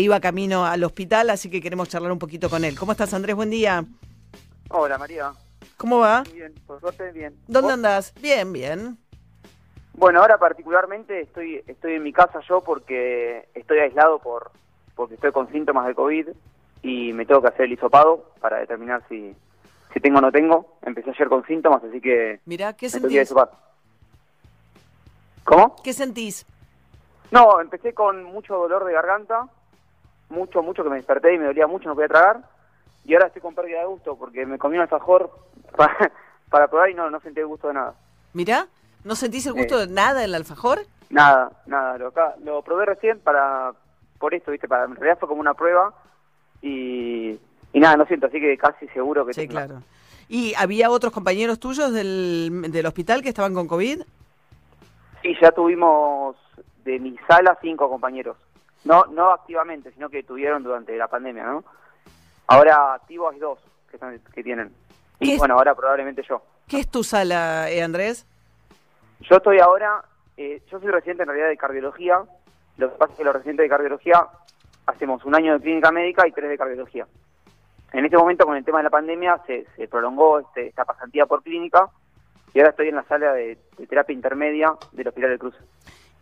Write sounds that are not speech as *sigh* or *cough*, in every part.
iba camino al hospital, así que queremos charlar un poquito con él. ¿Cómo estás, Andrés? Buen día. Hola, María. ¿Cómo va? Bien, por suerte, bien. ¿Dónde ¿Vos? andás? Bien, bien. Bueno, ahora particularmente estoy estoy en mi casa yo porque estoy aislado por porque estoy con síntomas de COVID y me tengo que hacer el hisopado para determinar si, si tengo o no tengo. Empecé ayer con síntomas, así que Mirá, ¿qué me tengo que ir a sentís? ¿Cómo? ¿Qué sentís? No, empecé con mucho dolor de garganta, mucho, mucho que me desperté y me dolía mucho, no podía tragar. Y ahora estoy con pérdida de gusto porque me comí un alfajor *laughs* para, para probar y no, no sentí el gusto de nada. Mirá, ¿no sentís el gusto de nada del alfajor? Nada, nada, lo, acá- lo probé recién para, por esto, viste, para, en realidad fue como una prueba y, y nada, no siento, así que casi seguro que Sí, tengo. claro. ¿Y había otros compañeros tuyos del, del hospital que estaban con COVID? Sí, ya tuvimos de mi sala cinco compañeros, no no activamente, sino que tuvieron durante la pandemia, ¿no? Ahora activos hay dos que, están- que tienen. ¿Qué Y bueno, ahora probablemente yo. ¿Qué es tu sala, eh, Andrés? Yo estoy ahora, eh, yo soy residente en realidad de cardiología, lo que pasa es que los residentes de cardiología hacemos un año de clínica médica y tres de cardiología. En este momento con el tema de la pandemia se, se prolongó este, esta pasantía por clínica y ahora estoy en la sala de, de terapia intermedia del Hospital del Cruz.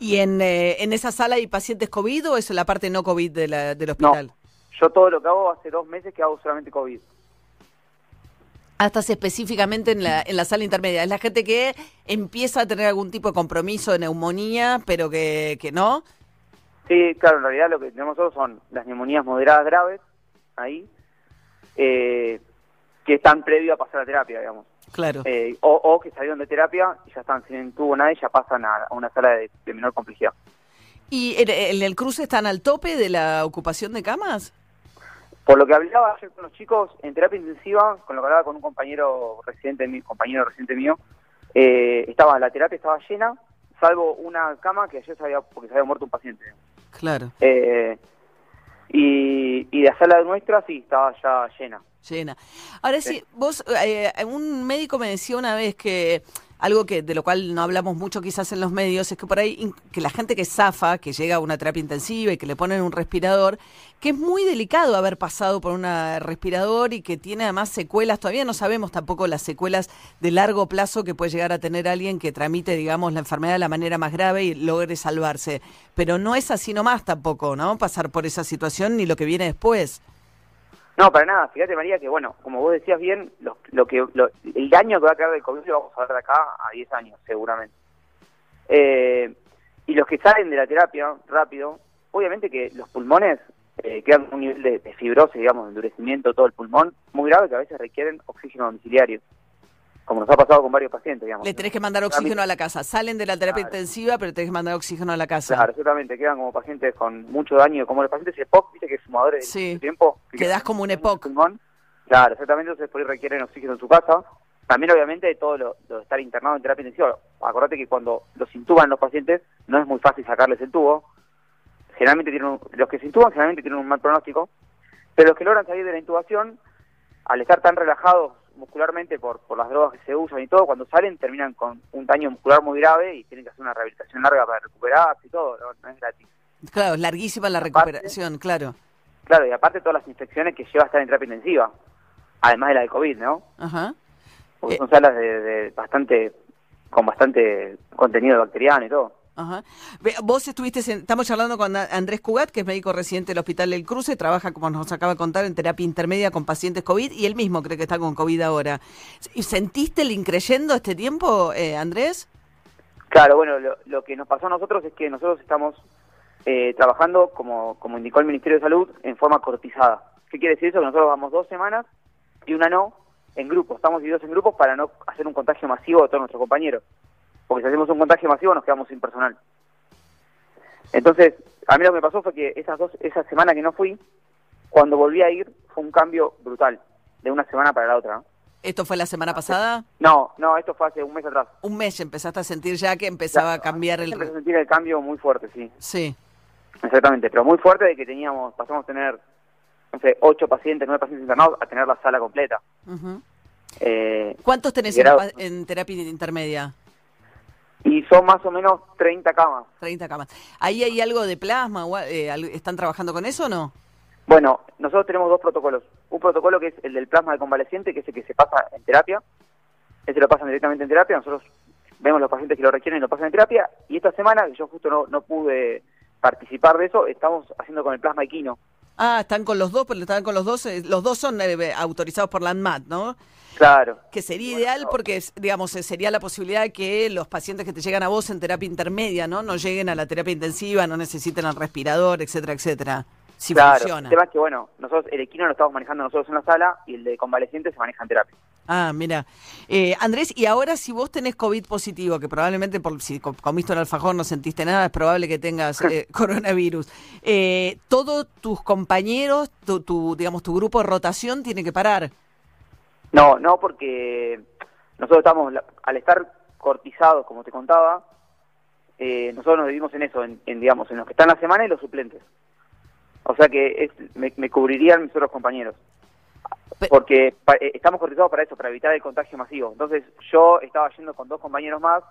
¿Y en, eh, en esa sala hay pacientes COVID o es la parte no COVID de la- del hospital? Yo todo lo que hago hace dos meses que hago solamente COVID. Ah, estás específicamente en la, en la sala intermedia. Es la gente que empieza a tener algún tipo de compromiso de neumonía, pero que, que no. Sí, claro, en realidad lo que tenemos nosotros son las neumonías moderadas graves, ahí, eh, que están previo a pasar a terapia, digamos. Claro. Eh, o, o que salieron de terapia y ya están sin tubo nada y ya pasan a, una sala de, de menor complejidad. ¿Y en, en el cruce están al tope de la ocupación de camas? Por lo que hablaba ayer con los chicos en terapia intensiva, con lo que hablaba con un compañero residente mío, compañero residente mío, eh, estaba la terapia estaba llena, salvo una cama que ayer se había, porque se había muerto un paciente. Claro, Eh, y, y la sala nuestra sí estaba ya llena. Llena. Ahora sí, vos, eh, un médico me decía una vez que algo que de lo cual no hablamos mucho quizás en los medios es que por ahí que la gente que zafa, que llega a una terapia intensiva y que le ponen un respirador, que es muy delicado haber pasado por un respirador y que tiene además secuelas, todavía no sabemos tampoco las secuelas de largo plazo que puede llegar a tener alguien que tramite, digamos, la enfermedad de la manera más grave y logre salvarse. Pero no es así nomás tampoco, ¿no? Pasar por esa situación ni lo que viene después. No, para nada. Fíjate, María, que bueno, como vos decías bien, lo, lo que lo- el daño que va a quedar del COVID lo vamos a ver de acá a 10 años, seguramente. Eh, y los que salen de la terapia rápido, obviamente que los pulmones eh, quedan un nivel de, de fibrosis, digamos, de endurecimiento todo el pulmón, muy grave que a veces requieren oxígeno domiciliario, como nos ha pasado con varios pacientes, digamos. Le tenés que mandar oxígeno a la casa. Salen de la terapia Claro. intensiva, pero tenés que mandar oxígeno a la casa. Claro, exactamente, quedan como pacientes con mucho daño, como los pacientes EPOC, viste que fumadores de Sí. mucho tiempo. que Quedás como un EPOC. Claro, exactamente, entonces por ahí requieren oxígeno en su casa. También obviamente todo lo, lo de estar internado en terapia intensiva. Acordate que cuando los intuban los pacientes no es muy fácil sacarles el tubo. Generalmente tienen un- los que se intuban generalmente tienen un mal pronóstico, pero los que logran salir de la intubación, al estar tan relajados muscularmente por, por las drogas que se usan y todo, cuando salen terminan con un daño muscular muy grave y tienen que hacer una rehabilitación larga para recuperarse y todo, no, no es gratis. Claro, es larguísima la Aparte- recuperación, claro. Claro, y aparte todas las infecciones que lleva a estar en terapia intensiva, además de la de COVID, ¿no? Ajá. Porque Eh. son salas de, de bastante, con bastante contenido bacteriano y todo. Ajá. Vos estuviste, en- estamos charlando con Andrés Cugat, que es médico residente del Hospital del Cruce, trabaja, como nos acaba de contar, en terapia intermedia con pacientes COVID y él mismo cree que está con COVID ahora. ¿Y ¿Sentiste el increyendo este tiempo, eh, Andrés? Claro, bueno, lo, lo que nos pasó a nosotros es que nosotros estamos eh, trabajando, como, como indicó el Ministerio de Salud, en forma cortizada. ¿Qué quiere decir eso? Que nosotros vamos dos semanas y una no en grupos. Estamos divididos en grupos para no hacer un contagio masivo de todos nuestros compañeros. Porque si hacemos un contagio masivo nos quedamos sin personal. Entonces, a mí lo que me pasó fue que esas dos, esa semana que no fui, cuando volví a ir, fue un cambio brutal, de una semana para la otra. ¿no? ¿Esto fue la semana pasada? No, no, esto fue hace un mes atrás. Un mes empezaste a sentir ya que empezaba a cambiar el... Empecé a sentir el cambio muy fuerte, sí. Sí. Exactamente, pero muy fuerte de que teníamos, pasamos a tener, no sé, ocho pacientes, nueve pacientes internados a tener la sala completa. Eh, ¿Cuántos tenés en terapia intermedia? Y son más o menos 30 camas. 30 camas. ¿Ahí hay algo de plasma? Eh, ¿Están trabajando con eso o no? Bueno, nosotros tenemos dos protocolos. Un protocolo que es el del plasma de convaleciente, que es el que se pasa en terapia. Ese lo pasan directamente en terapia. Nosotros vemos los pacientes que lo requieren y lo pasan en terapia. Y esta semana, que yo justo no, no pude participar de eso, estamos haciendo con el plasma equino. Ah, están con los dos, pero están con los dos. Eh, los dos son eh, autorizados por la ANMAT, ¿no? Claro. Que sería ideal porque, digamos, eh, sería la posibilidad que los pacientes que te llegan a vos en terapia intermedia, ¿no? No lleguen a la terapia intensiva, no necesiten el respirador, etcétera, etcétera. Si claro. funciona. El tema es que, bueno, nosotros el equino lo estamos manejando nosotros en la sala y el de convaleciente se maneja en terapia. Ah, mira. Eh, Andrés, y ahora si vos tenés COVID positivo, que probablemente por si comiste un alfajor no sentiste nada, es probable que tengas *laughs* eh, coronavirus. Eh, ¿Todos tus compañeros, tu, digamos, tu grupo de rotación tiene que parar? No, no, porque nosotros estamos, al estar cortizados, como te contaba, nosotros nos dividimos en eso, en, digamos, en los que están la semana y los suplentes. O sea que me, me cubrirían mis otros compañeros porque eh, estamos cortizados para eso, para evitar el contagio masivo. Entonces yo estaba yendo con dos compañeros más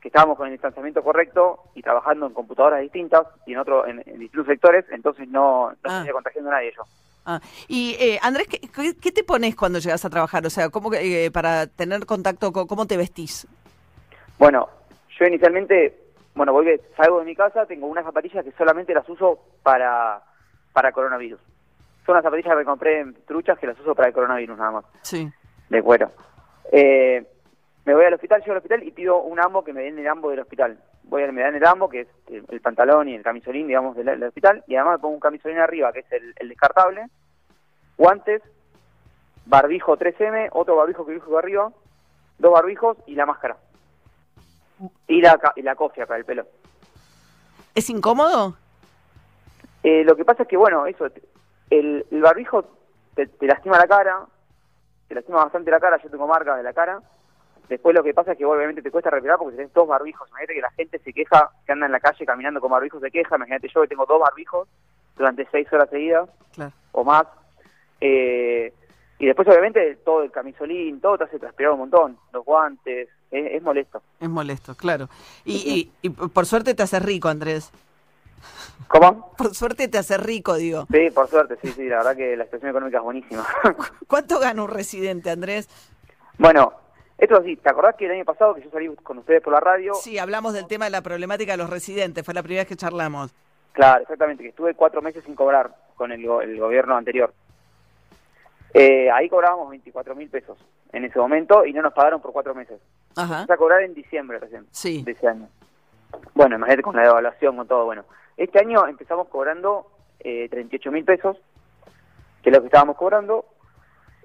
que estábamos con el distanciamiento correcto y trabajando en computadoras distintas y en otro en, distintos sectores, entonces no, no ah. contagiando a nadie yo. Ah. Y eh, Andrés, ¿qué, te pones cuando llegas a trabajar? O sea, ¿cómo eh, para tener contacto, cómo te vestís? Bueno, yo inicialmente, bueno, voy, salgo de mi casa, tengo unas zapatillas que solamente las uso para, para coronavirus. Son unas zapatillas que me compré en truchas que las uso para el coronavirus nada más. Sí. De cuero. Eh, me voy al hospital, llego al hospital y pido un ambo que me den el ambo del hospital. Voy a, me dan el ambo, que es el, pantalón y el camisolín, digamos, del, hospital, y además me pongo un camisolín arriba, que es el, descartable, guantes, barbijo 3M, otro barbijo que dijo arriba, dos barbijos y la máscara. Y la, y la cofia para el pelo. ¿Es incómodo? Eh, lo que pasa es que, bueno, eso, el, barbijo te, lastima la cara, te lastima bastante la cara, yo tengo marcas de la cara. Después lo que pasa es que obviamente te cuesta respirar porque tenés dos barbijos. Imagínate que la gente se queja, que anda en la calle caminando con barbijos, se queja. Imagínate yo que tengo dos barbijos durante seis horas seguidas o más. Eh, y después obviamente todo el camisolín, todo te hace transpirar un montón. Los guantes, es, molesto. Es molesto, claro. Y, y, y por suerte te hace rico, Andrés. ¿Cómo? Por suerte te hace rico, digo. Sí, por suerte, sí, sí, la verdad que la situación económica es buenísima. *laughs* ¿Cuánto gana un residente, Andrés? Bueno, esto sí, ¿te acordás que el año pasado que yo salí con ustedes por la radio? Sí, hablamos del tema de la problemática de los residentes, fue la primera vez que charlamos. Claro, exactamente, que estuve cuatro meses sin cobrar con el, gobierno anterior. Eh, ahí cobrábamos 24 mil pesos en ese momento y no nos pagaron por cuatro meses. Ajá. Vamos a cobrar en diciembre recién sí. de ese año. Bueno, imagínate con la devaluación, con todo, bueno. Este año empezamos cobrando eh, 38 mil pesos, que es lo que estábamos cobrando.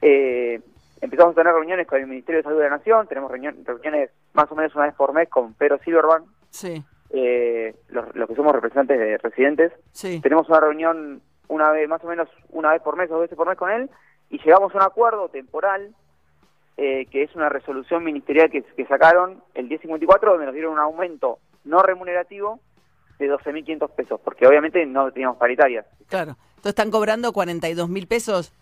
Eh, empezamos a tener reuniones con el Ministerio de Salud de la Nación, tenemos reuniones más o menos una vez por mes con Pedro Silverman, sí. eh, los, que somos representantes de residentes. Tenemos una reunión una vez, más o menos una vez por mes, dos veces por mes con él, y llegamos a un acuerdo temporal, eh, que es una resolución ministerial que, que sacaron el 1054, donde nos dieron un aumento no remunerativo de 12.500 pesos, porque obviamente no teníamos paritarias. Claro. Entonces están cobrando 42 mil pesos.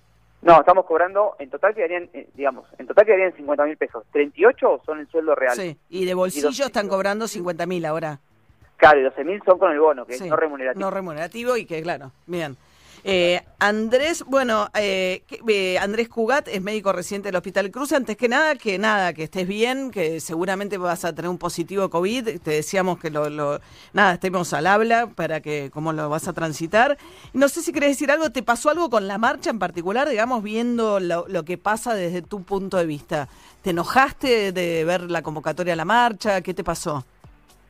No, estamos cobrando, en total quedarían, eh, digamos, en total quedarían 50 mil pesos. 38 son el sueldo real. Sí, y de bolsillo están cobrando 50 mil ahora. Claro, y 12 mil son con el bono, que es no remunerativo. No remunerativo y que, claro, bien. Eh, Andrés, bueno, eh, eh, Andrés Cugat es médico residente del Hospital Cruz. Antes que nada, que nada, que estés bien, que seguramente vas a tener un positivo COVID. Te decíamos que lo, nada, estemos al habla para que cómo lo vas a transitar. No sé si querés decir algo, ¿te pasó algo con la marcha en particular, digamos, viendo lo, lo que pasa desde tu punto de vista? ¿Te enojaste de ver la convocatoria a la marcha? ¿Qué te pasó?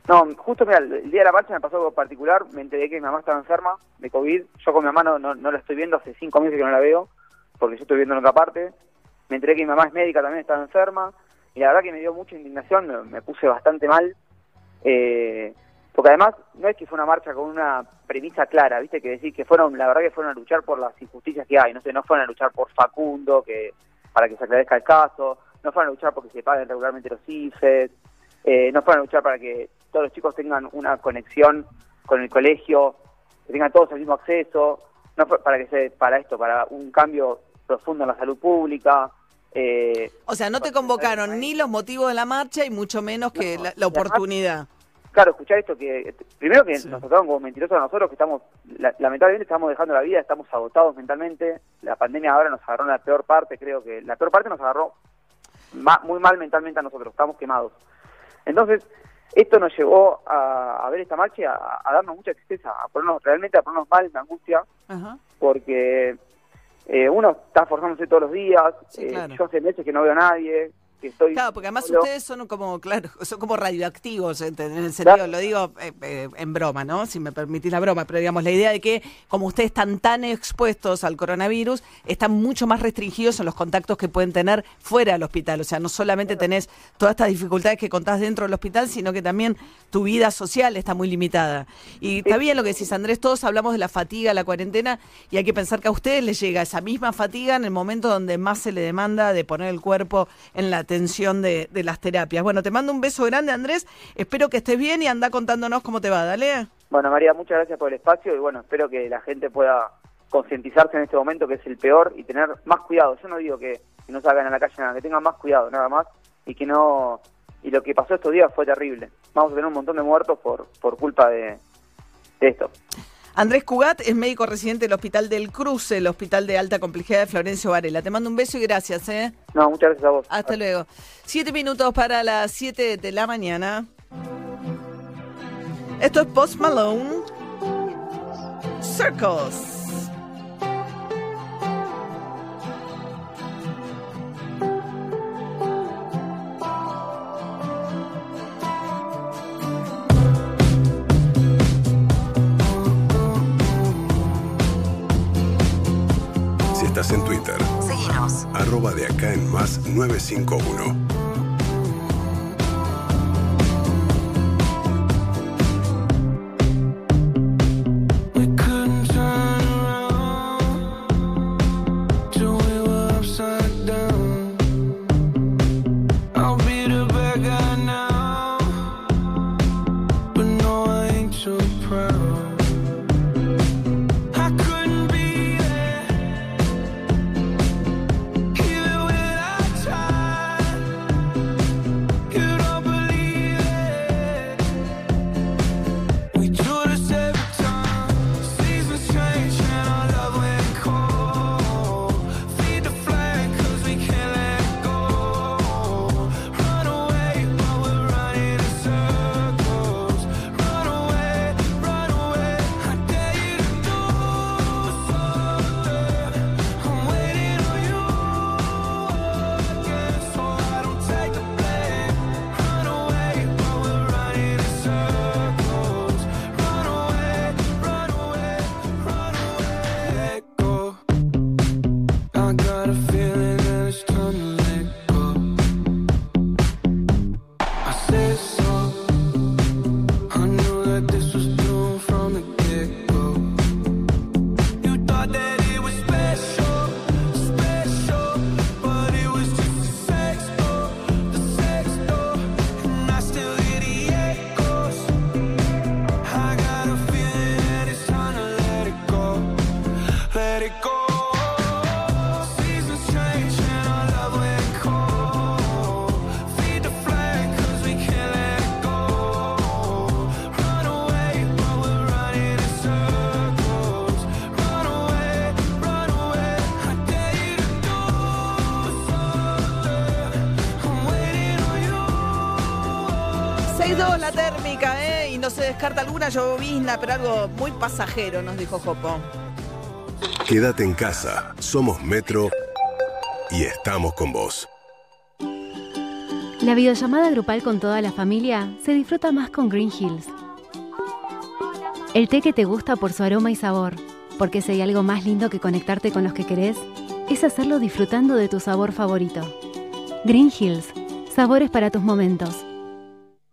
No, justo mira, el día de la marcha me pasó algo particular, me enteré que mi mamá estaba enferma de COVID, yo con mi mamá no, no, la estoy viendo, hace cinco meses que no la veo, porque yo estoy viendo en otra parte, me enteré que mi mamá es médica, también estaba enferma, y la verdad que me dio mucha indignación, me, puse bastante mal, eh, porque además no es que fue una marcha con una premisa clara, viste, que decir que fueron, la verdad que fueron a luchar por las injusticias que hay, no sé, no fueron a luchar por Facundo, que para que se aclarezca el caso, no fueron a luchar porque se paguen regularmente los IFES, eh, no fueron a luchar para que todos los chicos tengan una conexión con el colegio, que tengan todos el mismo acceso, no para que se, para esto, para un cambio profundo en la salud pública. Eh, o sea, no te convocaron ni los motivos de la marcha y mucho menos que la, oportunidad. Claro, escuchar esto que primero que nos trataron como mentirosos a nosotros, que estamos, lamentablemente estamos dejando la vida, estamos agotados mentalmente. La pandemia ahora nos agarró en la peor parte, creo que la peor parte nos agarró muy mal mentalmente a nosotros, estamos quemados. Entonces, esto nos llevó a, ver esta marcha a, darnos mucha tristeza, a ponernos, realmente a ponernos mal, me angustia, porque eh, uno está forzándose todos los días, eh, yo hace meses que no veo a nadie, Claro, porque además ustedes son como, claro, *laughs* son como radioactivos, en el sentido, lo digo eh, eh, en broma, ¿no? Si me permitís la broma, pero digamos, la idea de que como ustedes están tan expuestos al coronavirus, están mucho más restringidos en los contactos que pueden tener fuera del hospital. O sea, no solamente tenés todas estas dificultades que contás dentro del hospital, sino que también tu vida social está muy limitada. Y está bien lo que decís, Andrés, todos hablamos de la fatiga, la cuarentena, y hay que pensar que a ustedes les llega esa misma fatiga en el momento donde más se le demanda de poner el cuerpo en la atención de, las terapias. Bueno, te mando un beso grande, Andrés. Espero que estés bien y anda contándonos cómo te va. Dale. Bueno, María, muchas gracias por el espacio y bueno, espero que la gente pueda concientizarse en este momento que es el peor y tener más cuidado. Yo no digo que, no salgan a la calle nada, que tengan más cuidado, nada más, y que no y lo que pasó estos días fue terrible. Vamos a tener un montón de muertos por, por culpa de esto. Andrés Cugat es médico residente del Hospital del Cruce, el Hospital de Alta Complejidad de Florencio Varela. Te mando un beso y gracias. ¿eh? No, muchas gracias a vos. Hasta luego. Siete minutos para las siete de la mañana. Esto es Post Malone. Circles. En Twitter. Síguenos. Arroba de acá en más 951. Alguna llovizna, pero algo muy pasajero, nos dijo Jopo. Quédate en casa, somos Metro y estamos con vos. La videollamada grupal con toda la familia se disfruta más con Green Hills. El té que te gusta por su aroma y sabor, porque si hay algo más lindo que conectarte con los que querés, es hacerlo disfrutando de tu sabor favorito. Green Hills, sabores para tus momentos.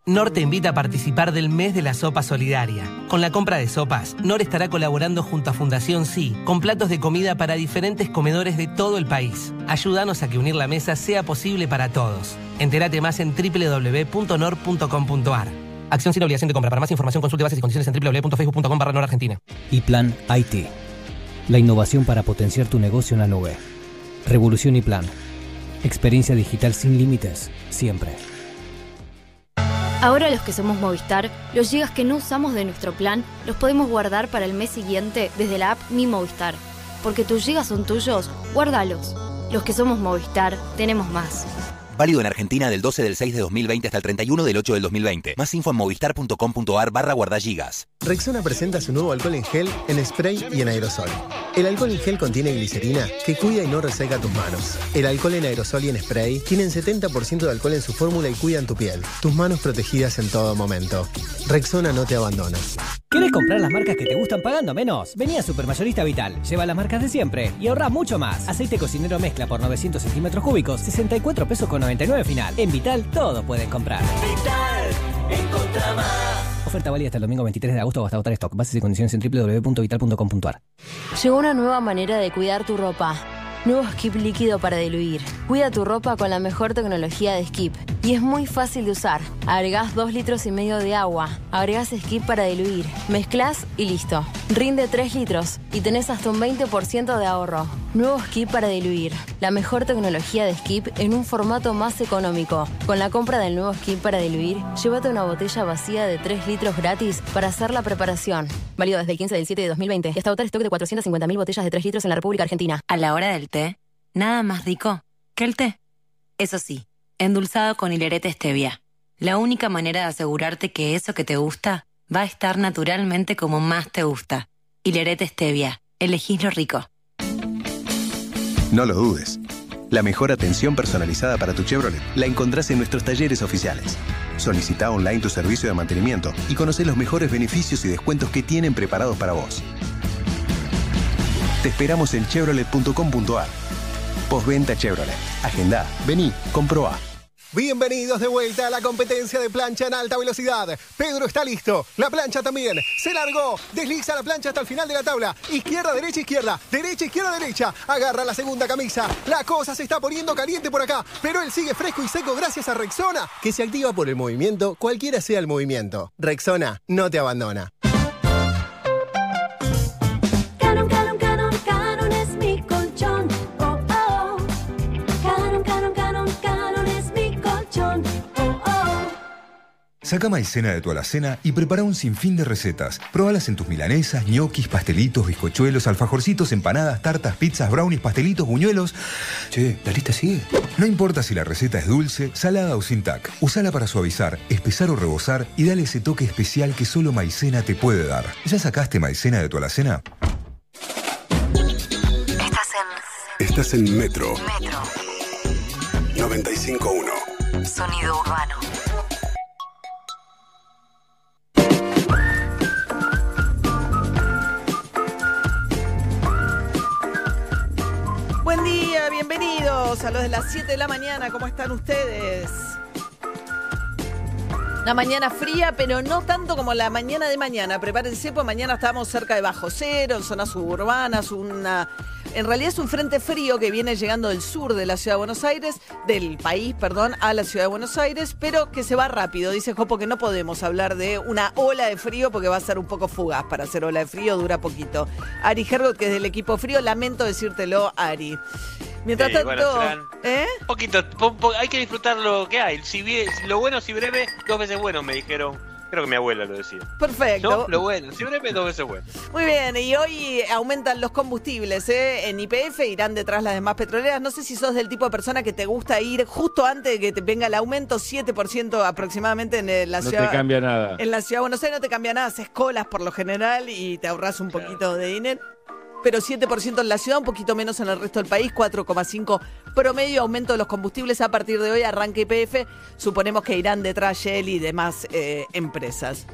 NOR te invita a participar del mes de la sopa solidaria. Con la compra de sopas, NOR estará colaborando junto a Fundación Sí con platos de comida para diferentes comedores de todo el país. Ayúdanos a que unir la mesa sea posible para todos. Entérate más en www.nor.com.ar. Acción sin obligación de compra. Para más información consulte bases y condiciones en www.facebook.com barra Argentina. Y Plan IT. La innovación para potenciar tu negocio en la nube. Revolución y Plan Experiencia digital sin límites, siempre. Ahora los que somos Movistar, los gigas que no usamos de nuestro plan los podemos guardar para el mes siguiente desde la app Mi Movistar. Porque tus gigas son tuyos, guárdalos. Los que somos Movistar, tenemos más. Válido en Argentina del 12 del 6 de 2020 hasta el 31 del 8 del 2020. Más info en movistar.com.ar barra guardagigas. Rexona presenta su nuevo alcohol en gel, en spray y en aerosol. El alcohol en gel contiene glicerina que cuida y no reseca tus manos. El alcohol en aerosol y en spray tienen 70% de alcohol en su fórmula y cuidan tu piel. Tus manos protegidas en todo momento. Rexona no te abandona. ¿Quieres comprar las marcas que te gustan pagando menos? Vení a Supermayorista Vital. Lleva las marcas de siempre y ahorra mucho más. Aceite cocinero mezcla por 900 centímetros cúbicos, 64 pesos con 99 final. En Vital todo pueden comprar. Vital, encontra más. Oferta válida hasta el domingo 23 de agosto o hasta agotar stock. Bases y condiciones en www.vital.com.ar. Llegó una nueva manera de cuidar tu ropa. Nuevo Skip líquido para diluir. Cuida tu ropa con la mejor tecnología de Skip. Y es muy fácil de usar. Agregás 2 litros y medio de agua. Agregás Skip para diluir. Mezclas y listo. Rinde 3 litros y tenés hasta un 20% de ahorro. Nuevo Skip para diluir. La mejor tecnología de Skip en un formato más económico. Con la compra del nuevo Skip para diluir, llévate una botella vacía de 3 litros gratis para hacer la preparación. Válido desde el 15 del 7 de 2020 y hasta agotar stock de 450.000 botellas de 3 litros en la República Argentina. A la hora del té, nada más rico que el té. Eso sí, endulzado con hilerete stevia. La única manera de asegurarte que eso que te gusta va a estar naturalmente como más te gusta. Hilerete stevia. Elegís lo rico. No lo dudes. La mejor atención personalizada para tu Chevrolet la encontrás en nuestros talleres oficiales. Solicita online tu servicio de mantenimiento y conoce los mejores beneficios y descuentos que tienen preparados para vos. Te esperamos en chevrolet.com.ar. Postventa Chevrolet. Agenda. Vení, comprobá. Bienvenidos de vuelta a la competencia de plancha en alta velocidad. Pedro está listo. La plancha también. Se largó. Desliza la plancha hasta el final de la tabla. Izquierda, derecha, izquierda. Derecha, izquierda, derecha. Agarra la segunda camisa. La cosa se está poniendo caliente por acá. Pero él sigue fresco y seco gracias a Rexona, que se activa por el movimiento, cualquiera sea el movimiento. Rexona no te abandona. Saca maicena de tu alacena y prepara un sinfín de recetas. Probalas en tus milanesas, ñoquis, pastelitos, bizcochuelos, alfajorcitos, empanadas, tartas, pizzas, brownies, pastelitos, buñuelos. Che, ¿la lista sigue? No importa si la receta es dulce, salada o sin tac. Usala para suavizar, espesar o rebosar y dale ese toque especial que solo maicena te puede dar. ¿Ya sacaste maicena de tu alacena? Estás en. Estás en Metro. Metro. 95.1. Sonido urbano. A las 7 de la mañana. ¿Cómo están ustedes? Una mañana fría, pero no tanto como la mañana de mañana. Prepárense, pues mañana estamos cerca de bajo cero, en zonas suburbanas, una... En realidad es un frente frío que viene llegando del sur de la ciudad de Buenos Aires, del país, perdón, a la ciudad de Buenos Aires, pero que se va rápido. Dice Jopo que no podemos hablar de una ola de frío porque va a ser un poco fugaz para hacer ola de frío, dura poquito. Ari Hergot, que es del equipo frío, lamento decírtelo, Ari. Mientras Sí, tanto, bueno, ¿eh? Un poquito, po- po- hay que disfrutar lo que hay. Si bien, lo bueno, si breve, dos veces bueno, me dijeron. Creo que mi abuela lo decía. Perfecto. ¿No? Lo bueno, si breve, dos veces bueno. Muy bien, y hoy aumentan los combustibles, ¿eh? En IPF irán detrás las demás petroleras. No sé si sos del tipo de persona que te gusta ir justo antes de que te venga el aumento, 7% aproximadamente en eh, la No ciudad. te cambia nada. En la ciudad de Buenos Aires no te cambia nada, haces colas por lo general y te ahorras un poquito de dinero. Pero 7% en la ciudad, un poquito menos en el resto del país, 4,5% promedio aumento de los combustibles. A partir de hoy arranca IPF, suponemos que irán detrás Shell y demás eh, empresas.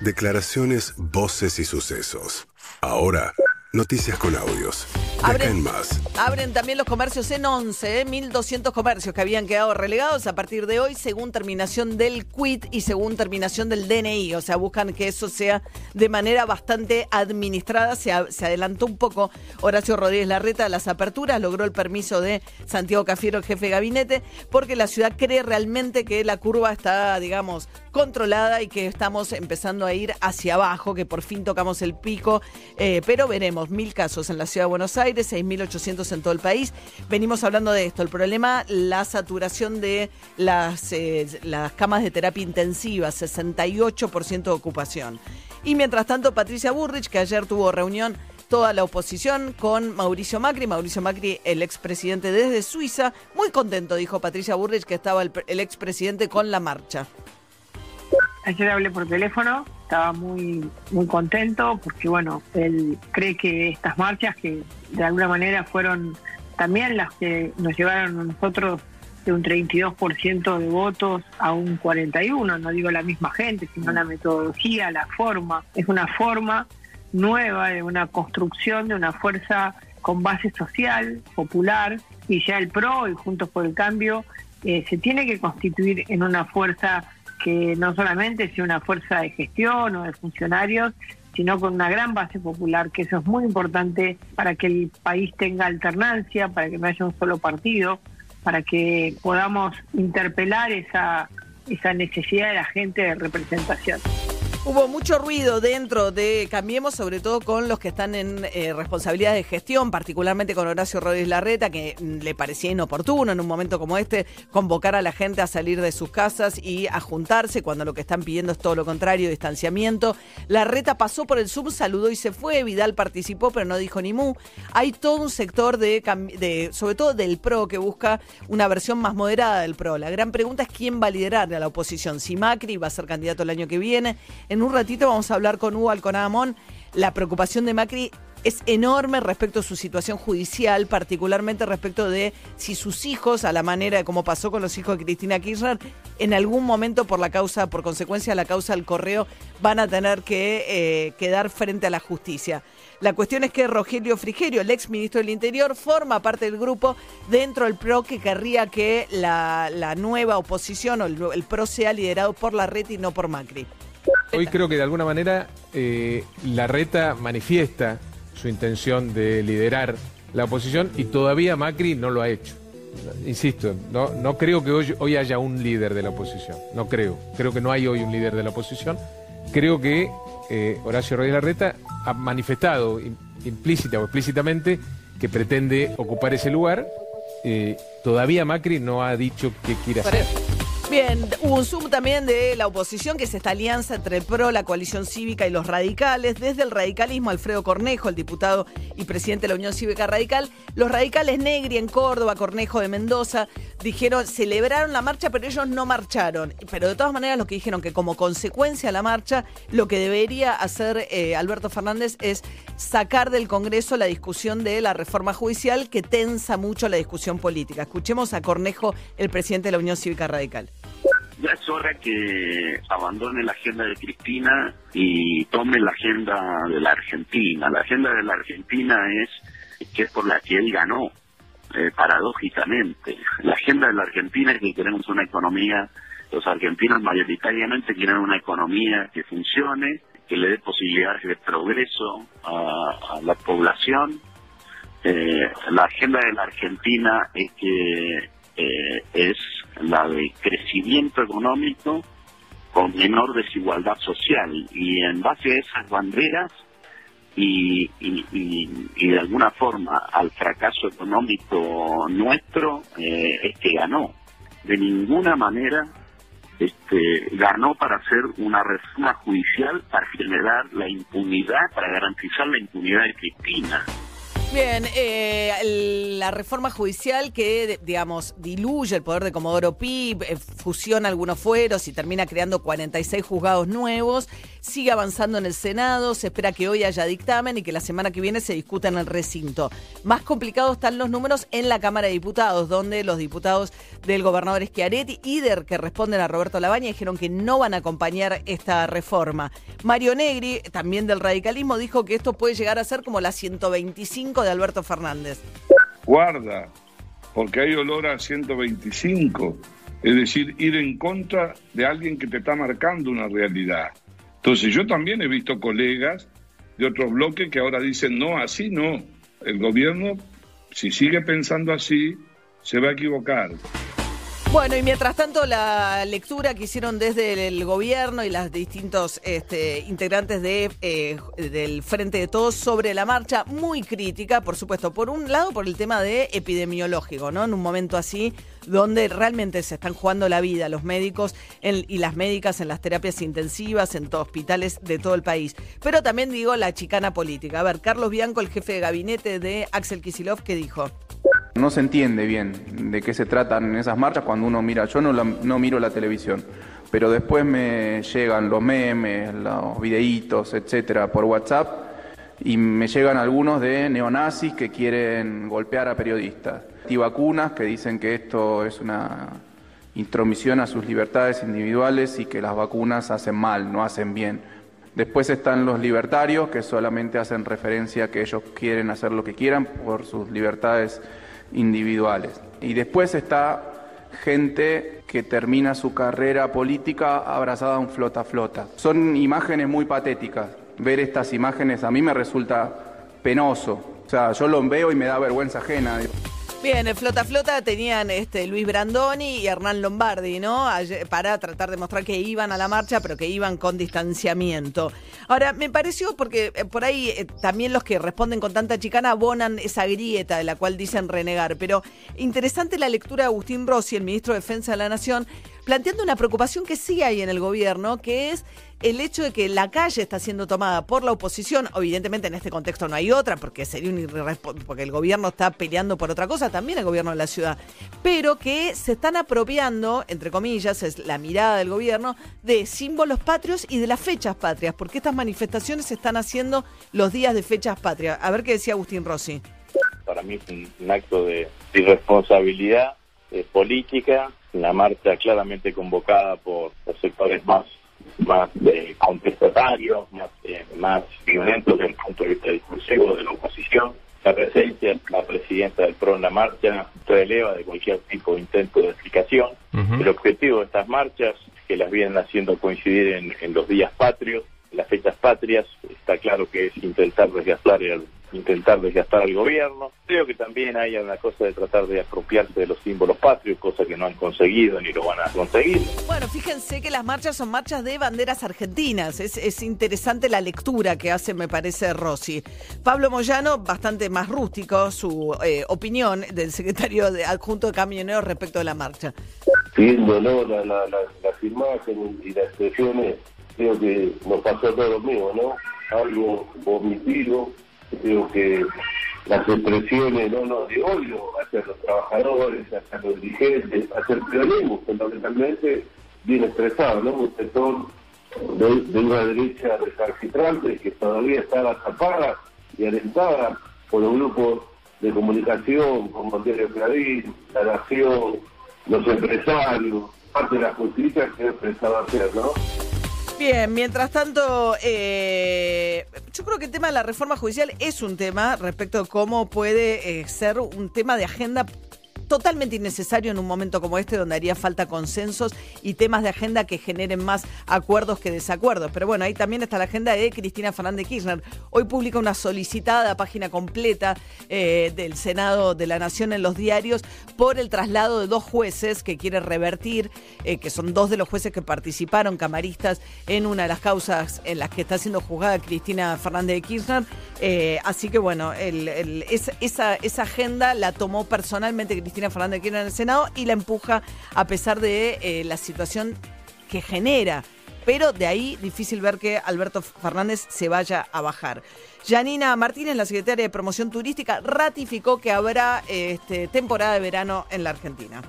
Declaraciones, voces y sucesos. Ahora, noticias con audios. De acá en más. Abren también los comercios en 11, ¿eh? 1.200 comercios que habían quedado relegados a partir de hoy según terminación del quit y según terminación del DNI. O sea, buscan que eso sea de manera bastante administrada. Se, a- se adelantó un poco Horacio Rodríguez Larreta a las aperturas, logró el permiso de Santiago Cafiero, el jefe de gabinete, porque la ciudad cree realmente que la curva está, digamos, controlada y que estamos empezando a ir hacia abajo, que por fin tocamos el pico. Eh, pero veremos mil casos en la ciudad de Buenos. Aires, 6.800 en todo el país. Venimos hablando de esto. El problema, la saturación de las, eh, las camas de terapia intensiva, 68% de ocupación. Y mientras tanto, Patricia Burrich, que ayer tuvo reunión toda la oposición con Mauricio Macri. Mauricio Macri, el expresidente desde Suiza. Muy contento, dijo Patricia Burrich, que estaba el, el expresidente con la marcha. Ayer hablé por teléfono, estaba muy muy contento porque bueno, él cree que estas marchas que de alguna manera fueron también las que nos llevaron a nosotros de un 32% de votos a un 41, no digo la misma gente, sino la metodología, la forma, es una forma nueva de una construcción de una fuerza con base social, popular, y ya el PRO y Juntos por el Cambio eh, se tiene que constituir en una fuerza que no solamente sea una fuerza de gestión o de funcionarios, sino con una gran base popular, que eso es muy importante para que el país tenga alternancia, para que no haya un solo partido, para que podamos interpelar esa, esa necesidad de la gente de representación. Hubo mucho ruido dentro de Cambiemos, sobre todo con los que están en eh, responsabilidad de gestión, particularmente con Horacio Rodríguez Larreta, que mm, le parecía inoportuno en un momento como este convocar a la gente a salir de sus casas y a juntarse cuando lo que están pidiendo es todo lo contrario, distanciamiento. Larreta pasó por el Zoom, saludó y se fue. Vidal participó, pero no dijo ni mu. Hay todo un sector de, sobre todo del PRO, que busca una versión más moderada del PRO. La gran pregunta es quién va a liderar a la oposición. Si Macri va a ser candidato el año que viene. En un ratito vamos a hablar con Hugo Alconadamón. La preocupación de Macri es enorme respecto a su situación judicial, particularmente respecto de si sus hijos, a la manera de como pasó con los hijos de Cristina Kirchner, en algún momento por la causa, por consecuencia de la causa del correo, van a tener que eh, quedar frente a la justicia. La cuestión es que Rogelio Frigerio, el ex ministro del Interior, forma parte del grupo dentro del PRO que querría que la, la nueva oposición o el, el PRO sea liderado por la red y no por Macri. Hoy creo que de alguna manera eh, la reta manifiesta su intención de liderar la oposición y todavía Macri no lo ha hecho. Insisto, no, no creo que hoy, hoy haya un líder de la oposición, no creo. Creo que no hay hoy un líder de la oposición. Creo que eh, Horacio Rodríguez Larreta ha manifestado im- implícita o explícitamente que pretende ocupar ese lugar. Eh, todavía Macri no ha dicho qué quiere hacer. Bien, hubo un Zoom también de la oposición, que es esta alianza entre el PRO, la coalición cívica y los radicales. Desde el radicalismo, Alfredo Cornejo, el diputado y presidente de la Unión Cívica Radical. Los radicales Negri en Córdoba, Cornejo de Mendoza, dijeron, celebraron la marcha, pero ellos no marcharon. Pero de todas maneras, lo que dijeron que como consecuencia de la marcha, lo que debería hacer eh, Alberto Fernández es sacar del Congreso la discusión de la reforma judicial que tensa mucho la discusión política. Escuchemos a Cornejo, el presidente de la Unión Cívica Radical. Ya es hora que abandone la agenda de Cristina y tome la agenda de la Argentina. La agenda de la Argentina es que es por la que él ganó, eh, paradójicamente. La agenda de la Argentina es que queremos una economía, los argentinos mayoritariamente quieren una economía que funcione, que le dé posibilidades de progreso a, a la población. Eh, la agenda de la Argentina es que eh, es la de crecimiento económico con menor desigualdad social. Y en base a esas banderas y, y, y- de alguna forma al fracaso económico nuestro eh, es que ganó. De ninguna manera este, ganó para hacer una reforma judicial para generar la impunidad para garantizar la impunidad de Cristina Bien, eh, la reforma judicial que, digamos, diluye el poder de Comodoro Pi, eh, fusiona algunos fueros y termina creando 46 juzgados nuevos, sigue avanzando en el Senado, se espera que hoy haya dictamen y que la semana que viene se discuta en el recinto. Más complicados están los números en la Cámara de Diputados, donde los diputados del gobernador Schiaretti y del que responden a Roberto Labaña dijeron que no van a acompañar esta reforma. Mario Negri, también del radicalismo, dijo que esto puede llegar a ser como la 125 de Alberto Fernández. Guarda, porque hay olor a 125. Es decir, ir en contra de alguien que te está marcando una realidad. Entonces yo también he visto colegas de otros bloques que ahora dicen, no, así no. El gobierno, si sigue pensando así, se va a equivocar. Bueno, y mientras tanto la lectura que hicieron desde el gobierno y las distintos este, integrantes de, eh, del Frente de Todos sobre la marcha, muy crítica, por supuesto, por un lado por el tema de epidemiológico, ¿no? En un momento así donde realmente se están jugando la vida los médicos y las médicas en las terapias intensivas, en todos hospitales de todo el país. Pero también digo la chicana política. A ver, Carlos Bianco, el jefe de gabinete de Axel Kisilov, ¿qué dijo? No se entiende bien de qué se tratan esas marchas cuando uno mira. Yo no, la- no miro la televisión, pero después me llegan los memes, los videitos, etcétera, por WhatsApp y me llegan algunos de neonazis que quieren golpear a periodistas, antivacunas que dicen que esto es una intromisión a sus libertades individuales y que las vacunas hacen mal, no hacen bien. Después están los libertarios que solamente hacen referencia a que ellos quieren hacer lo que quieran por sus libertades individuales. Y después está gente que termina su carrera política abrazada a un flota flota. Son imágenes muy patéticas. Ver estas imágenes a mí me resulta penoso. O sea, yo lo veo y me da vergüenza ajena. Bien, en Flota Flota tenían este Luis Brandoni y Hernán Lombardi, ¿no? Para tratar de mostrar que iban a la marcha, pero que iban con distanciamiento. Ahora, me pareció, porque eh, por ahí eh, también los que responden con tanta chicana abonan esa grieta de la cual dicen renegar, pero interesante la lectura de Agustín Rossi, el ministro de Defensa de la Nación, planteando una preocupación que sí hay en el gobierno, que es el hecho de que la calle está siendo tomada por la oposición, evidentemente en este contexto no hay otra, porque sería un porque el gobierno está peleando por otra cosa, también el gobierno de la ciudad, pero que se están apropiando, entre comillas, es la mirada del gobierno, de símbolos patrios y de las fechas patrias, porque estas manifestaciones se están haciendo los días de fechas patrias. A ver qué decía Agustín Rossi. para mí es un, un acto de irresponsabilidad eh, política, una marcha claramente convocada por los sectores más más eh, contestatarios, más, eh, más violentos desde el punto de vista discursivo de la oposición. La presencia de la presidenta del PRO en la marcha releva de cualquier tipo de intento de explicación. El objetivo de estas marchas, que las vienen haciendo coincidir en, en los días patrios, las fechas patrias, está claro que es intentar desgastar el, intentar desgastar al gobierno. Creo que también hay una cosa de tratar de apropiarse de los símbolos patrios, cosa que no han conseguido ni lo van a conseguir. Bueno, fíjense que las marchas son marchas de banderas argentinas. Es, es interesante la lectura que hace, me parece, Rossi. Pablo Moyano, bastante más rústico, su eh, opinión del secretario de, adjunto de camioneros respecto de la marcha. viendo ¿no? la, la, la- las imágenes y las expresiones, creo que nos pasó a todos lo mismo, ¿no? Algo vomitivo, creo que las expresiones no, no, de odio hacia los trabajadores, hacia los dirigentes, hacia el peronismo, fundamentalmente bien expresado, ¿no? Un sector de, una derecha recalcitrante que todavía está atrapada y alentada por los grupos de comunicación como el Diario Clarín, La Nación, los empresarios, parte de la justicia que ha empezado a hacer, ¿no? Bien, mientras tanto, eh, yo creo que el tema de la reforma judicial es un tema respecto de cómo puede eh, ser un tema de agenda totalmente innecesario en un momento como este donde haría falta consensos y temas de agenda que generen más acuerdos que desacuerdos. Pero bueno, ahí también está la agenda de Cristina Fernández Kirchner. Hoy publica una solicitada página completa eh, del Senado de la Nación en los diarios por el traslado de dos jueces que quiere revertir, eh, que son dos de los jueces que participaron, camaristas, en una de las causas en las que está siendo juzgada Cristina Fernández de Kirchner. Eh, así que bueno, esa, esa agenda la tomó personalmente Cristina Fernández de Kirchner en el Senado y la empuja a pesar de eh, la situación que genera. Pero de ahí difícil ver que Alberto Fernández se vaya a bajar. Janina Martínez, la secretaria de Promoción Turística, ratificó que habrá este, temporada de verano en la Argentina.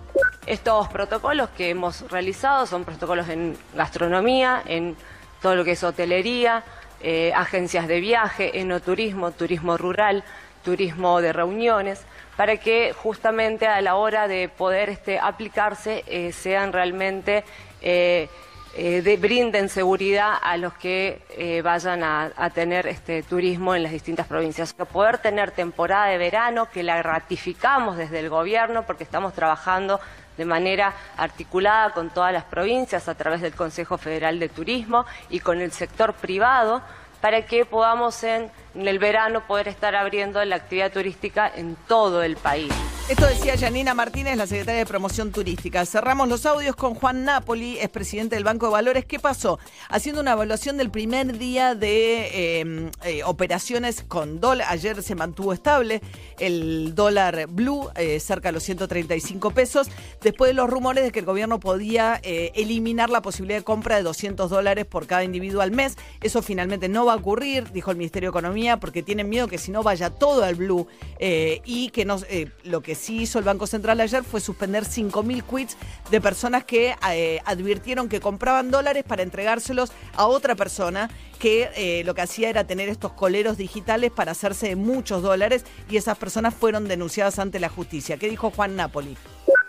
Estos protocolos que hemos realizado son protocolos en gastronomía, en todo lo que es hotelería, eh, agencias de viaje, enoturismo, turismo rural, turismo de reuniones, para que justamente a la hora de poder este, aplicarse eh, sean realmente eh, eh, de- brinden seguridad a los que vayan a, a tener este turismo en las distintas provincias. Poder tener temporada de verano, que la ratificamos desde el gobierno, porque estamos trabajando de manera articulada con todas las provincias a través del Consejo Federal de Turismo y con el sector privado, para que podamos en, el verano poder estar abriendo la actividad turística en todo el país. Esto decía Janina Martínez, la secretaria de Promoción Turística. Cerramos los audios con Juan Napoli, es presidente del Banco de Valores. ¿Qué pasó? Haciendo una evaluación del primer día de eh, eh, operaciones con dólar. Ayer se mantuvo estable el dólar blue, eh, cerca de los 135 pesos, después de los rumores de que el gobierno podía eh, eliminar la posibilidad de compra de 200 dólares por cada individuo al mes. Eso finalmente no va a ocurrir, dijo el Ministerio de Economía, porque tienen miedo que si no vaya todo al blue y que no, lo que sí hizo el Banco Central ayer fue suspender 5.000 quits de personas que eh, advirtieron que compraban dólares para entregárselos a otra persona que eh, lo que hacía era tener estos coleros digitales para hacerse de muchos dólares y esas personas fueron denunciadas ante la justicia. ¿Qué dijo Juan Napoli?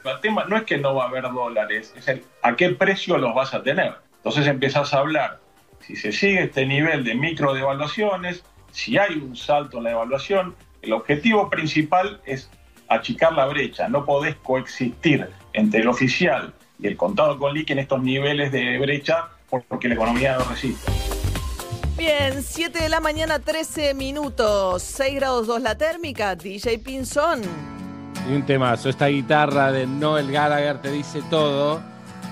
El tema no es que no va a haber dólares, es el a qué precio los vas a tener. Entonces empiezas a hablar, si se sigue este nivel de micro devaluaciones, si hay un salto en la devaluación, el objetivo principal es achicar la brecha. No podés coexistir entre el oficial y el contado con liqui en estos niveles de brecha porque la economía no resiste. Bien, 7 de la mañana, 13 minutos, 6 grados 2 la térmica, DJ Pinzón. Y un temazo, esta guitarra de Noel Gallagher te dice todo,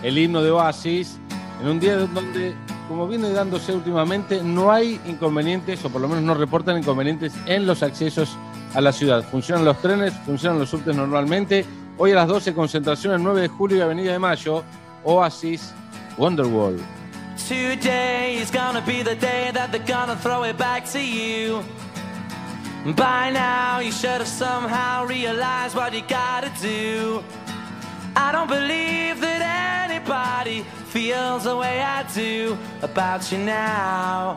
el himno de Oasis, en un día donde, como viene dándose últimamente, no hay inconvenientes, o por lo menos no reportan inconvenientes en los accesos a la ciudad. Funcionan los trenes, funcionan los subtes normalmente. Hoy a las 12, concentración en 9 de julio y Avenida de Mayo, Oasis, Wonderwall. Today is gonna be the day that they're gonna throw it back to you. By now, you should have somehow realized what you gotta do. I don't believe that anybody feels the way I do about you now.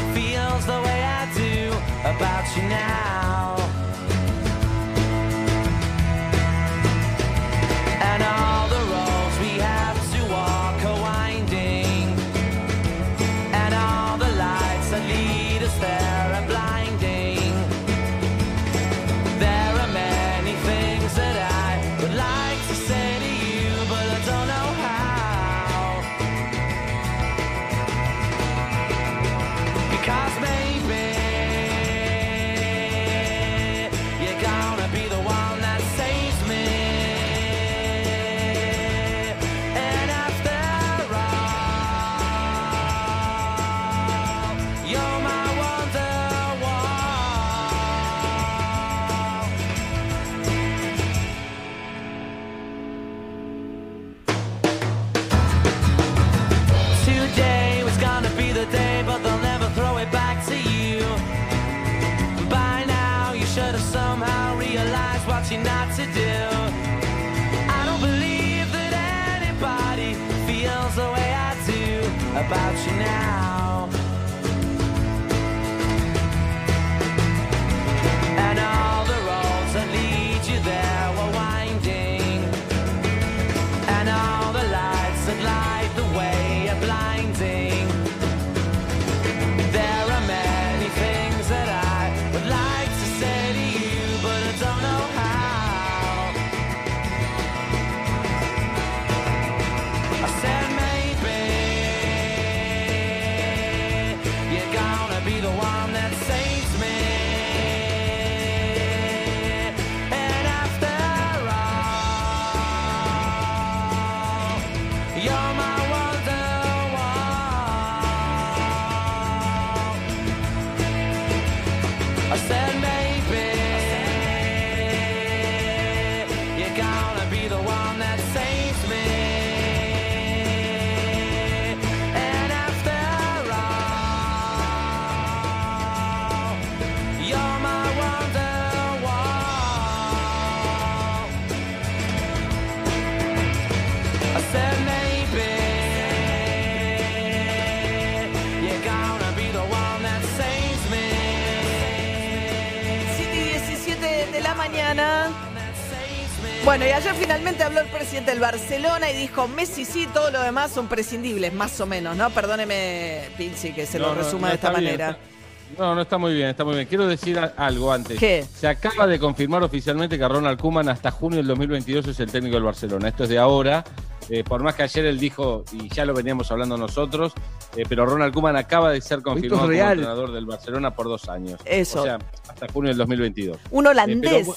presidente del Barcelona y dijo, Messi sí, todo lo demás son prescindibles, más o menos, ¿no? Perdóneme, Pinci, que se No, lo no, resuma no, de esta bien, manera. está- No, no está muy bien, está muy bien. Quiero decir algo antes. ¿Qué? Se acaba de confirmar oficialmente que Ronald Koeman hasta junio del 2022 es el técnico del Barcelona. Esto es de ahora. Eh, por más que ayer él dijo, y ya lo veníamos hablando nosotros, eh, pero Ronald Koeman acaba de ser confirmado como entrenador del Barcelona por dos años. Eso. O sea, hasta junio del 2022. Un Eh, holandés. pero,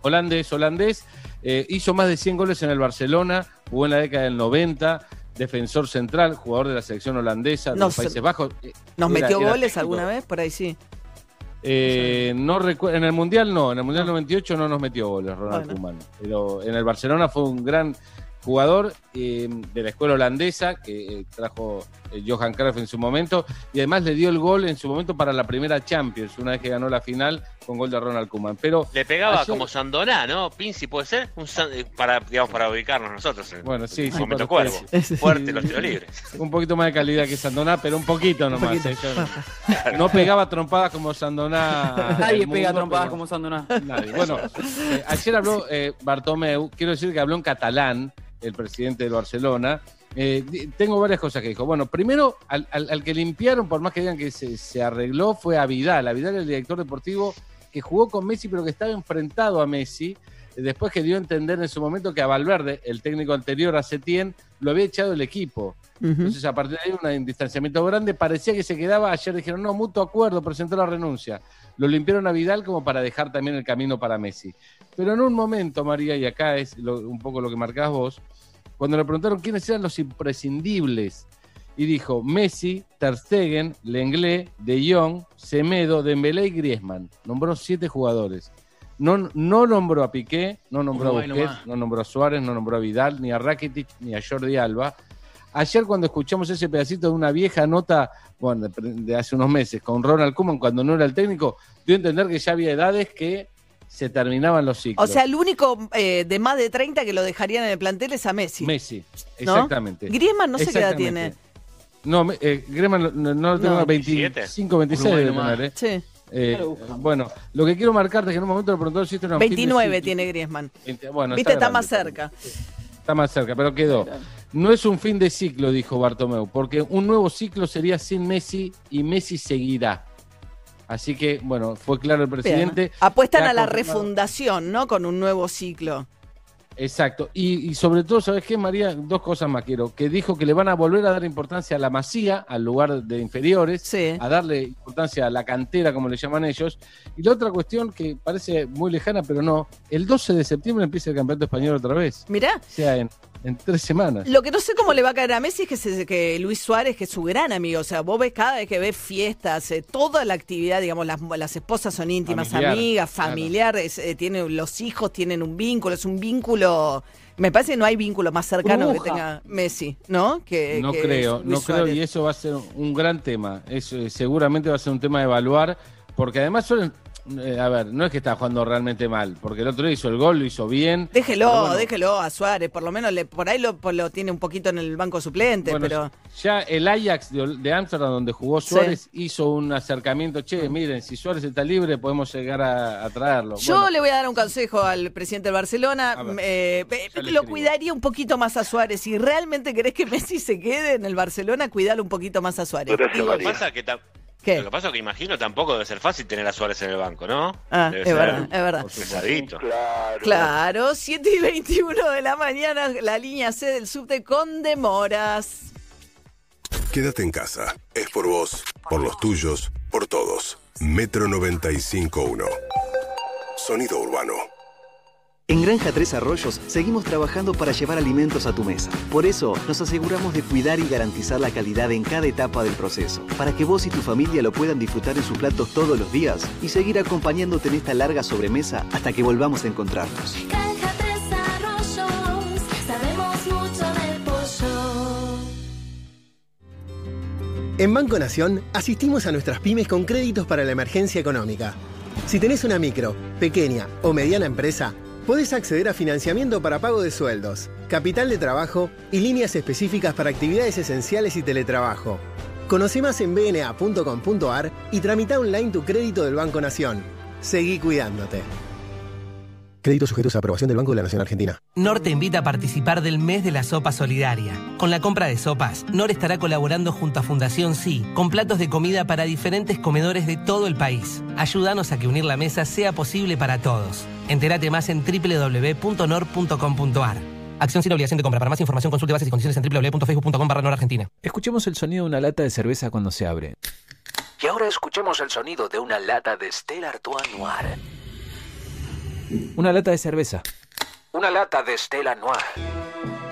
holandés, holandés. Eh, hizo más de 100 goles en el Barcelona, jugó en la década del 90, defensor central, jugador de la selección holandesa de Nos- los Países Bajos. Eh, ¿Nos era- metió era goles técnico. alguna vez? Por ahí sí. Eh, no en el Mundial no, en el Mundial 98 no nos metió goles Ronald Bueno. Koeman, pero en el Barcelona fue un gran jugador eh, de la escuela holandesa que eh, trajo eh, Johan Cruyff en su momento y además le dio el gol en su momento para la primera Champions, una vez que ganó la final con gol de Ronald Koeman. Pero Le pegaba ayer- como Sandoná, ¿no? Pinci puede ser, un San- para, digamos, para ubicarnos nosotros. En Bueno, sí, sí. momento cuervo. Fuerte los tiros libres. Un poquito más de calidad que Sandoná, pero un poquito nomás. eh, yo- *laughs* no pegaba trompadas como Sandoná. Nadie el pega mundo, trompadas pero- como Sandoná. Nadie. Bueno, eh, ayer habló eh, Bartomeu, quiero decir que habló en catalán, el presidente del Barcelona. Eh, tengo varias cosas que dijo. Bueno, primero, al, al- al que limpiaron, por más que digan que se, se arregló, fue a Vidal. A Vidal, el director deportivo, que jugó con Messi, pero que estaba enfrentado a Messi. Después que dio a entender en su momento que a Valverde, el técnico anterior a Setién, lo había echado el equipo. Entonces, a partir de ahí, un distanciamiento grande. Parecía que se quedaba. Ayer dijeron, no, mutuo acuerdo, presentó la renuncia. Lo limpiaron a Vidal como para dejar también el camino para Messi. Pero en un momento, María, y acá es lo- un poco lo que marcás vos, cuando le preguntaron quiénes eran los imprescindibles, y dijo Messi, Ter Stegen, Lenglet, De Jong, Semedo, Dembélé y Griezmann. Nombró siete jugadores. No, no nombró a Piqué, no nombró a Busquets, nomás. no nombró a Suárez, no nombró a Vidal, ni a Rakitic, ni a Jordi Alba. Ayer cuando escuchamos ese pedacito de una vieja nota, bueno, de, de hace unos meses, con Ronald Koeman cuando no era el técnico, dio a entender que ya había edades que se terminaban los O ciclos. sea, el único eh, de más de 30 que lo dejarían en el plantel es a Messi. Messi, ¿no? exactamente. Griezmann no sé qué edad tiene. No, eh, Griezmann no, no- lo tengo No. 25, 26 Uruguay debe nomás. tener, ¿eh? Sí. Eh, bueno, lo que quiero marcarte es que en un momento le preguntó si esto era un fin de 29 ciclo. tiene Griezmann. 20 bueno, Viste, está más cerca. Está más cerca, pero quedó. No es un fin de ciclo, dijo Bartomeu, porque un nuevo ciclo sería sin Messi y Messi seguirá. Así que, bueno, fue claro el presidente. Bien. Apuestan a la confirmado- refundación, ¿no? Con un nuevo ciclo. Exacto. Y, y sobre todo, ¿sabes qué, María? Dos cosas más quiero. Que dijo que le van a volver a dar importancia a la masía, al lugar de inferiores, a darle importancia a la cantera, como le llaman ellos. Y la otra cuestión que parece muy lejana, pero no, el 12 de septiembre empieza el campeonato español otra vez. Mirá. O sea, en, en tres semanas. Lo que no sé cómo le va a caer a Messi es que, se- que Luis Suárez, que es su gran amigo, o sea, vos ves cada vez que ves fiestas, eh, toda la actividad, digamos, las, las esposas son íntimas, Familiar, amigas, claro. familiares, eh, tienen, los hijos tienen un vínculo, es un vínculo, me parece que no hay vínculo más cercano que tenga Messi, ¿no? Que, No que creo, Luis no creo, y eso va a ser un gran tema. Eso eh, seguramente va a ser un tema de evaluar, porque además suelen. Eh, a ver, no es que está jugando realmente mal, porque el otro día hizo el gol, lo hizo bien. Déjelo, bueno, déjelo a Suárez, por lo menos le, por ahí lo, tiene un poquito en el banco suplente, Bueno, pero... ya el Ajax de Ámsterdam, donde jugó Suárez, hizo un acercamiento. Che, miren, si Suárez está libre, podemos llegar a, a traerlo. Yo Bueno, le voy a dar un consejo al presidente del Barcelona. Ver, eh, eh, lo escribo. cuidaría un poquito más a Suárez. Si realmente querés que Messi se quede en el Barcelona, cuidalo un poquito más a Suárez. Lo que pasa que ¿Qué? Lo que pasa que imagino tampoco debe ser fácil tener a Suárez en el banco, ¿no? Ah, Debe es ser verdad, es verdad. Pesadito. Claro, 7 y 21 de la mañana, la línea C del subte con demoras. Quédate en casa. Es por vos, por los tuyos, por todos. Metro 95.1. Sonido urbano. En Granja Tres Arroyos seguimos trabajando para llevar alimentos a tu mesa. Por eso nos aseguramos de cuidar y garantizar la calidad en cada etapa del proceso, para que vos y tu familia lo puedan disfrutar en sus platos todos los días y seguir acompañándote en esta larga sobremesa hasta que volvamos a encontrarnos. Granja Tres Arroyos, sabemos mucho del pollo. En Banco Nación asistimos a nuestras pymes con créditos para la emergencia económica. Si tenés una micro, pequeña o mediana empresa, podés acceder a financiamiento para pago de sueldos, capital de trabajo y líneas específicas para actividades esenciales y teletrabajo. Conoce más en bna.com.ar y tramita online tu crédito del Banco Nación. Seguí cuidándote. Créditos sujetos a aprobación del Banco de la Nación Argentina. NOR te invita a participar del mes de la sopa solidaria. Con la compra de sopas, NOR estará colaborando junto a Fundación Sí, con platos de comida para diferentes comedores de todo el país. Ayúdanos a que unir la mesa sea posible para todos. Entérate más en www.nor.com.ar. Acción sin obligación de compra. Para más información consulte bases y condiciones en www.facebook.com barra Argentina. Escuchemos el sonido de una lata de cerveza cuando se abre. Y ahora escuchemos el sonido de una lata de Stella Artois Noir. Una lata de cerveza. Una lata de Stella Noir.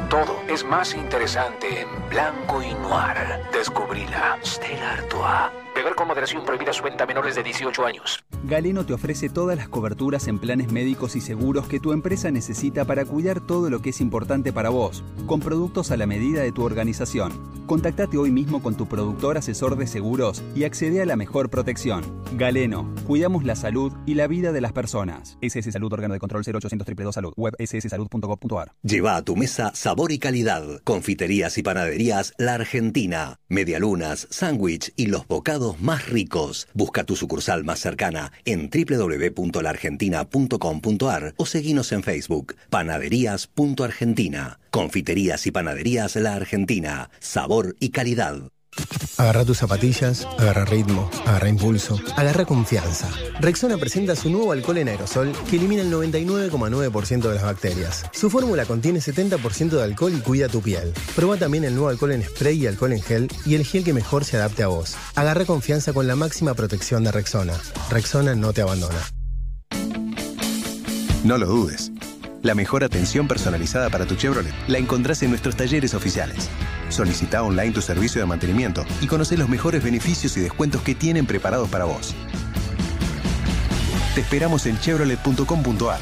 Todo es más interesante en blanco y noir. Descubrila. Stella Artois. Beber con moderación prohibida su venta a menores de 18 años. Galeno te ofrece todas las coberturas en planes médicos y seguros que tu empresa necesita para cuidar todo lo que es importante para vos, con productos a la medida de tu organización. Contactate hoy mismo con tu productor asesor de seguros y accede a la mejor protección. Galeno, cuidamos la salud y la vida de las personas. SS Salud, órgano de control 0800 222 Salud, web sssalud.gov.ar. Lleva a tu mesa sabor y calidad. Confiterías y panaderías La Argentina. Medialunas, sándwich y los bocados más ricos. Busca tu sucursal más cercana en www.laargentina.com.ar o seguinos en Facebook. Panaderías.argentina. Confiterías y panaderías La Argentina. Sabor y calidad. Agarra tus zapatillas, agarra ritmo, agarra impulso, agarra confianza. Rexona presenta su nuevo alcohol en aerosol que elimina el 99,9% de las bacterias. Su fórmula contiene 70% de alcohol y cuida tu piel. Prueba también el nuevo alcohol en spray y alcohol en gel y el gel que mejor se adapte a vos. Agarra confianza con la máxima protección de Rexona. Rexona no te abandona. No lo dudes. La mejor atención personalizada para tu Chevrolet la encontrás en nuestros talleres oficiales. Solicita online tu servicio de mantenimiento y conoce los mejores beneficios y descuentos que tienen preparados para vos. Te esperamos en chevrolet.com.ar.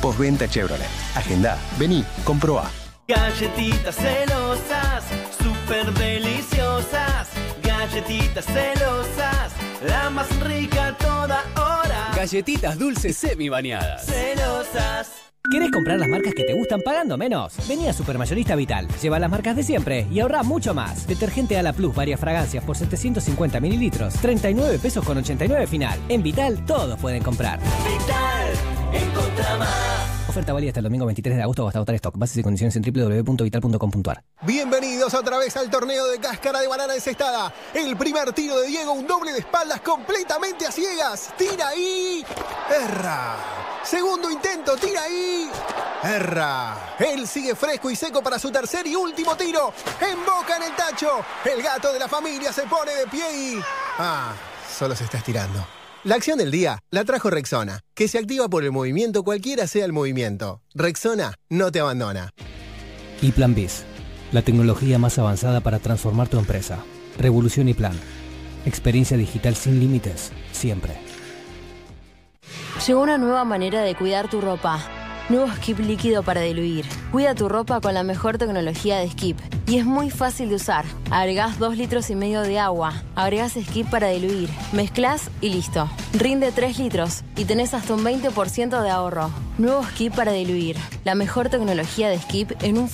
Postventa Chevrolet. Agenda. Vení, comprobá. Galletitas celosas, súper deliciosas. Galletitas celosas, la más rica a toda hora. Galletitas dulces semi bañadas. Celosas. ¿Querés comprar las marcas que te gustan pagando menos? Vení a Supermayorista Vital. Lleva las marcas de siempre y ahorra mucho más. Detergente Ala Plus varias fragancias por 750 mililitros. 39 pesos con 89 final. En Vital todos pueden comprar. Vital, encontra más. Oferta válida hasta el domingo 23 de agosto hasta agotar stock. Bases y condiciones en www.vital.com.ar. Bienvenidos otra vez al torneo de cáscara de banana encestada. El primer tiro de Diego, un doble de espaldas completamente a ciegas. Tira ahí. Erra. Segundo intento, tira ahí. Erra. Él sigue fresco y seco para su tercer y último tiro. Emboca en el tacho. El gato de la familia se pone de pie y... Ah, solo se está estirando. La acción del día la trajo Rexona, que se activa por el movimiento cualquiera sea el movimiento. Rexona no te abandona. Y Plan Biz. La tecnología más avanzada para transformar tu empresa. Revolución y Plan. Experiencia digital sin límites, siempre. Llegó una nueva manera de cuidar tu ropa. Nuevo Skip líquido para diluir. Cuida tu ropa con la mejor tecnología de Skip. Y es muy fácil de usar. Agregás 2 litros y medio de agua. Agregás Skip para diluir. Mezclas y listo. Rinde 3 litros y tenés hasta un 20% de ahorro. Nuevo Skip para diluir. La mejor tecnología de Skip en un